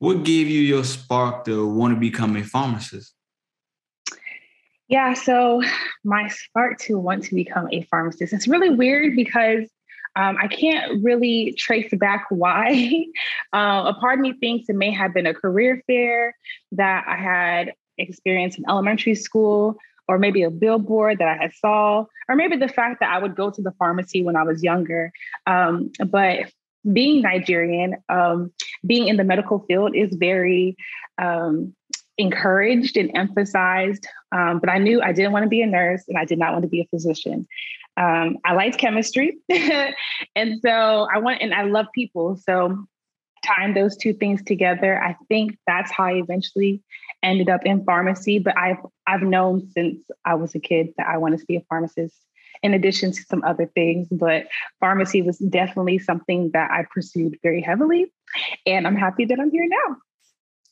what gave you your spark to want to become a pharmacist? Yeah, so my spark to want to become a pharmacist, it's really weird because um, I can't really trace back why. uh, a part of me thinks it may have been a career fair that I had experienced in elementary school, or maybe a billboard that I had saw, or maybe the fact that I would go to the pharmacy when I was younger. Um, but being Nigerian, um, being in the medical field is very um, encouraged and emphasized. Um, but I knew I didn't want to be a nurse and I did not want to be a physician. Um, I liked chemistry. and so I want, and I love people. So tying those two things together, I think that's how I eventually ended up in pharmacy. But I've I've known since I was a kid that I wanted to be a pharmacist in addition to some other things. But pharmacy was definitely something that I pursued very heavily. And I'm happy that I'm here now.